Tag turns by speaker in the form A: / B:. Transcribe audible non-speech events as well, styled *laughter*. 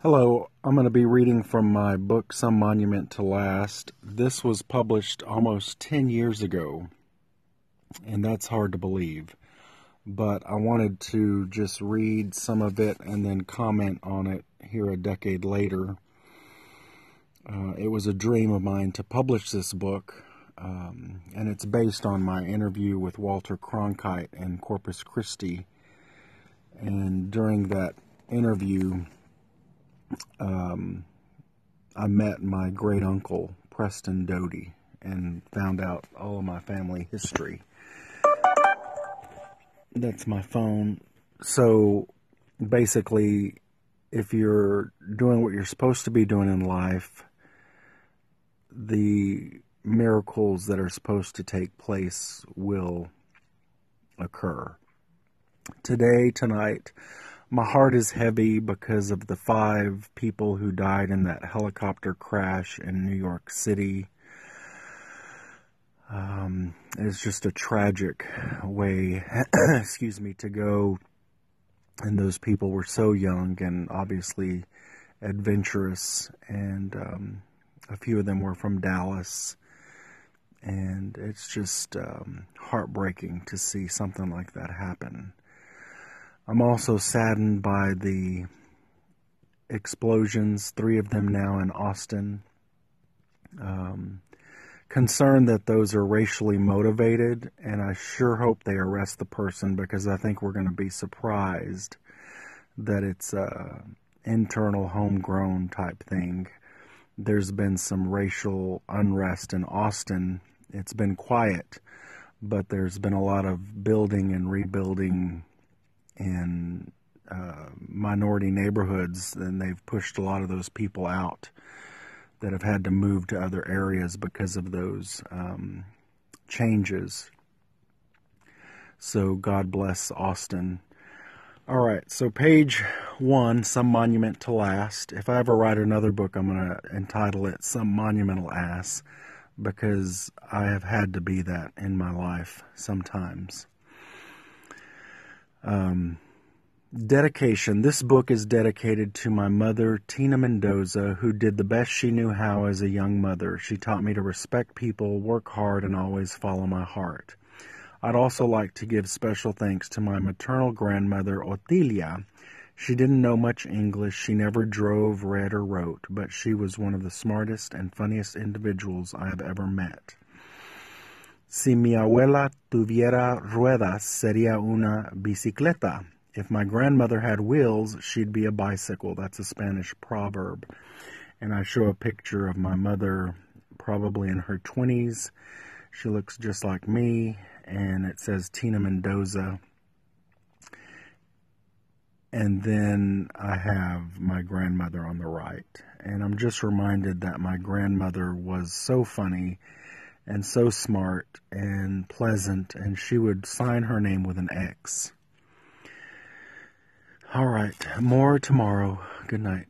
A: Hello, I'm going to be reading from my book, Some Monument to Last. This was published almost 10 years ago, and that's hard to believe. But I wanted to just read some of it and then comment on it here a decade later. Uh, it was a dream of mine to publish this book, um, and it's based on my interview with Walter Cronkite in Corpus Christi. And during that interview, um, I met my great uncle, Preston Doty, and found out all of my family history. That's my phone. So basically, if you're doing what you're supposed to be doing in life, the miracles that are supposed to take place will occur. Today, tonight, my heart is heavy because of the five people who died in that helicopter crash in New York City. Um, it's just a tragic way, *clears throat* excuse me, to go. And those people were so young and obviously adventurous, and um, a few of them were from Dallas. And it's just um, heartbreaking to see something like that happen. I'm also saddened by the explosions, three of them now in Austin. Um, concerned that those are racially motivated, and I sure hope they arrest the person because I think we're going to be surprised that it's a internal homegrown type thing. There's been some racial unrest in Austin. It's been quiet, but there's been a lot of building and rebuilding in uh, minority neighborhoods, then they've pushed a lot of those people out that have had to move to other areas because of those um, changes. So God bless Austin. All right, so page one, Some Monument to Last. If I ever write another book, I'm going to entitle it Some Monumental Ass because I have had to be that in my life sometimes. Um, dedication. This book is dedicated to my mother, Tina Mendoza, who did the best she knew how as a young mother. She taught me to respect people, work hard, and always follow my heart. I'd also like to give special thanks to my maternal grandmother, Otilia. She didn't know much English, she never drove, read, or wrote, but she was one of the smartest and funniest individuals I have ever met. Si mi abuela tuviera ruedas, sería una bicicleta. If my grandmother had wheels, she'd be a bicycle. That's a Spanish proverb. And I show a picture of my mother, probably in her 20s. She looks just like me, and it says Tina Mendoza. And then I have my grandmother on the right. And I'm just reminded that my grandmother was so funny and so smart and pleasant, and she would sign her name with an X. All right, more tomorrow. Good night.